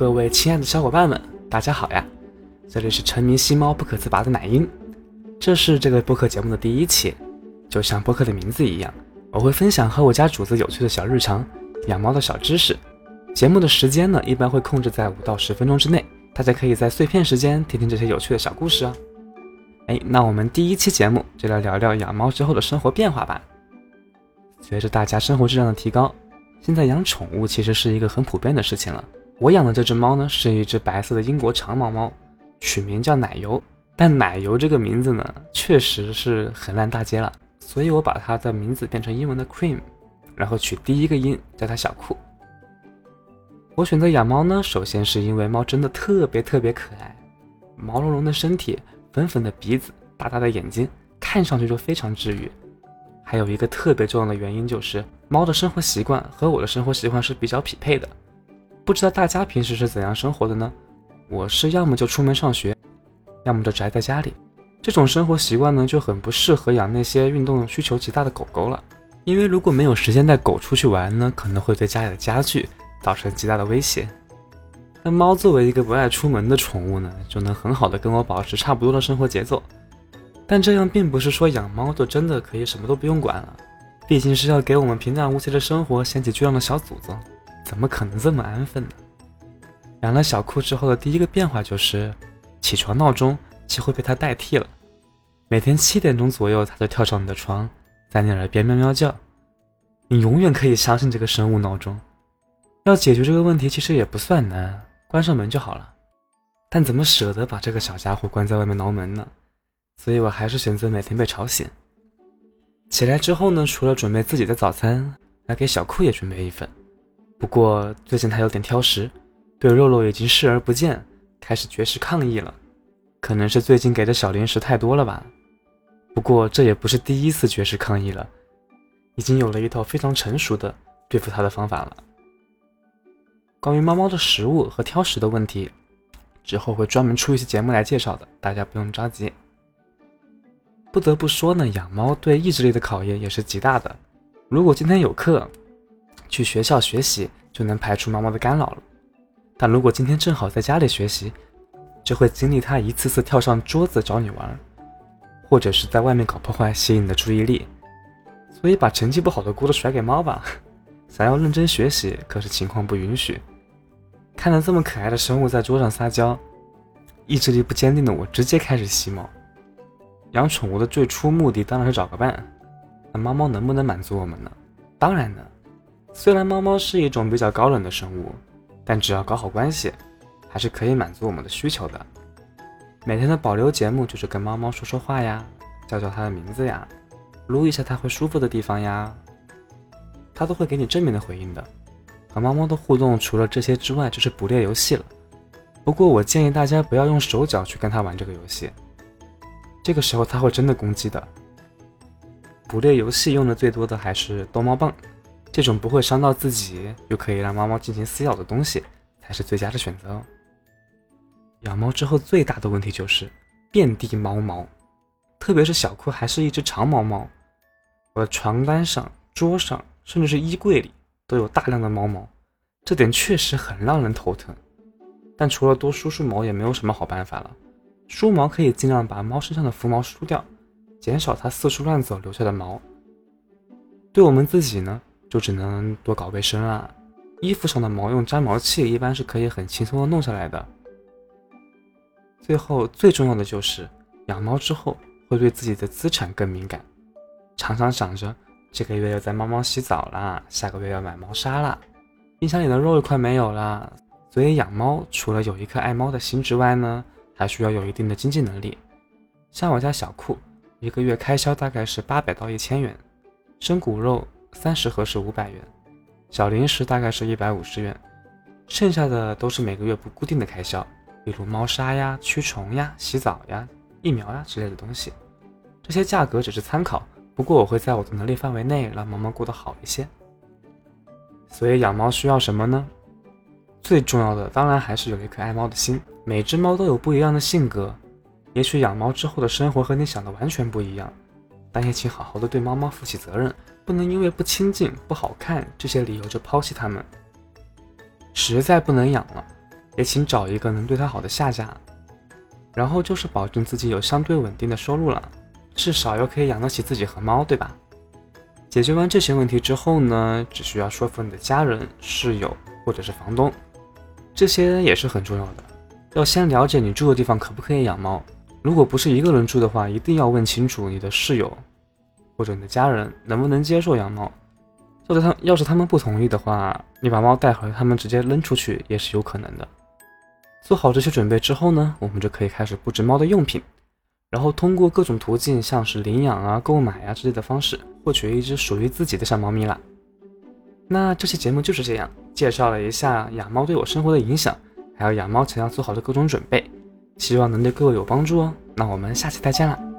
各位亲爱的小伙伴们，大家好呀！这里是沉迷吸猫不可自拔的奶音，这是这个播客节目的第一期。就像播客的名字一样，我会分享和我家主子有趣的小日常、养猫的小知识。节目的时间呢，一般会控制在五到十分钟之内，大家可以在碎片时间听听这些有趣的小故事啊。哎，那我们第一期节目就来聊聊养猫之后的生活变化吧。随着大家生活质量的提高，现在养宠物其实是一个很普遍的事情了。我养的这只猫呢，是一只白色的英国长毛猫，取名叫奶油。但奶油这个名字呢，确实是很烂大街了，所以我把它的名字变成英文的 cream，然后取第一个音叫它小酷。我选择养猫呢，首先是因为猫真的特别特别可爱，毛茸茸的身体，粉粉的鼻子，大大的眼睛，看上去就非常治愈。还有一个特别重要的原因就是，猫的生活习惯和我的生活习惯是比较匹配的。不知道大家平时是怎样生活的呢？我是要么就出门上学，要么就宅在家里。这种生活习惯呢，就很不适合养那些运动需求极大的狗狗了。因为如果没有时间带狗出去玩呢，可能会对家里的家具造成极大的威胁。那猫作为一个不爱出门的宠物呢，就能很好的跟我保持差不多的生活节奏。但这样并不是说养猫就真的可以什么都不用管了，毕竟是要给我们平淡无奇的生活掀起巨浪的小祖宗。怎么可能这么安分呢？养了小酷之后的第一个变化就是，起床闹钟几乎被它代替了。每天七点钟左右，它就跳上你的床，在你耳边喵喵叫。你永远可以相信这个生物闹钟。要解决这个问题其实也不算难，关上门就好了。但怎么舍得把这个小家伙关在外面挠门呢？所以我还是选择每天被吵醒。起来之后呢，除了准备自己的早餐，还给小酷也准备一份。不过最近他有点挑食，对肉肉已经视而不见，开始绝食抗议了。可能是最近给的小零食太多了吧。不过这也不是第一次绝食抗议了，已经有了一套非常成熟的对付它的方法了。关于猫猫的食物和挑食的问题，之后会专门出一期节目来介绍的，大家不用着急。不得不说呢，养猫对意志力的考验也是极大的。如果今天有课，去学校学习就能排除猫猫的干扰了，但如果今天正好在家里学习，就会经历它一次次跳上桌子找你玩，或者是在外面搞破坏吸引你的注意力。所以把成绩不好的锅都甩给猫吧。想要认真学习，可是情况不允许。看着这么可爱的生物在桌上撒娇，意志力不坚定的我直接开始吸猫。养宠物的最初目的当然是找个伴，那猫猫能不能满足我们呢？当然能。虽然猫猫是一种比较高冷的生物，但只要搞好关系，还是可以满足我们的需求的。每天的保留节目就是跟猫猫说说话呀，叫叫它的名字呀，撸一下它会舒服的地方呀，它都会给你正面的回应的。和猫猫的互动除了这些之外，就是捕猎游戏了。不过我建议大家不要用手脚去跟它玩这个游戏，这个时候它会真的攻击的。捕猎游戏用的最多的还是逗猫棒。这种不会伤到自己，又可以让猫猫进行撕咬的东西，才是最佳的选择哦。养猫之后最大的问题就是遍地猫毛，特别是小酷还是一只长毛猫，我的床单上、桌上，甚至是衣柜里都有大量的猫毛，这点确实很让人头疼。但除了多梳梳毛，也没有什么好办法了。梳毛可以尽量把猫身上的浮毛梳掉，减少它四处乱走留下的毛。对我们自己呢？就只能多搞卫生啊！衣服上的毛用粘毛器一般是可以很轻松的弄下来的。最后最重要的就是养猫之后会对自己的资产更敏感，常常想着这个月要在猫猫洗澡啦，下个月要买猫砂啦，冰箱里的肉又快没有啦。所以养猫除了有一颗爱猫的心之外呢，还需要有一定的经济能力。像我家小酷，一个月开销大概是八百到一千元，生骨肉。三十盒是五百元，小零食大概是一百五十元，剩下的都是每个月不固定的开销，比如猫砂呀、驱虫呀、洗澡呀、疫苗呀之类的东西。这些价格只是参考，不过我会在我的能力范围内让猫猫过得好一些。所以养猫需要什么呢？最重要的当然还是有一颗爱猫的心。每只猫都有不一样的性格，也许养猫之后的生活和你想的完全不一样，但也请好好的对猫猫负起责任。不能因为不亲近、不好看这些理由就抛弃它们。实在不能养了，也请找一个能对它好的下家。然后就是保证自己有相对稳定的收入了，至少又可以养得起自己和猫，对吧？解决完这些问题之后呢，只需要说服你的家人、室友或者是房东，这些也是很重要的。要先了解你住的地方可不可以养猫，如果不是一个人住的话，一定要问清楚你的室友或者你的家人能不能接受养猫。要是他要是他们不同意的话，你把猫带回来，他们直接扔出去也是有可能的。做好这些准备之后呢，我们就可以开始布置猫的用品，然后通过各种途径，像是领养啊、购买啊之类的方式，获取一只属于自己的小猫咪啦。那这期节目就是这样，介绍了一下养猫对我生活的影响，还有养猫前要做好的各种准备，希望能对各位有帮助哦。那我们下期再见了！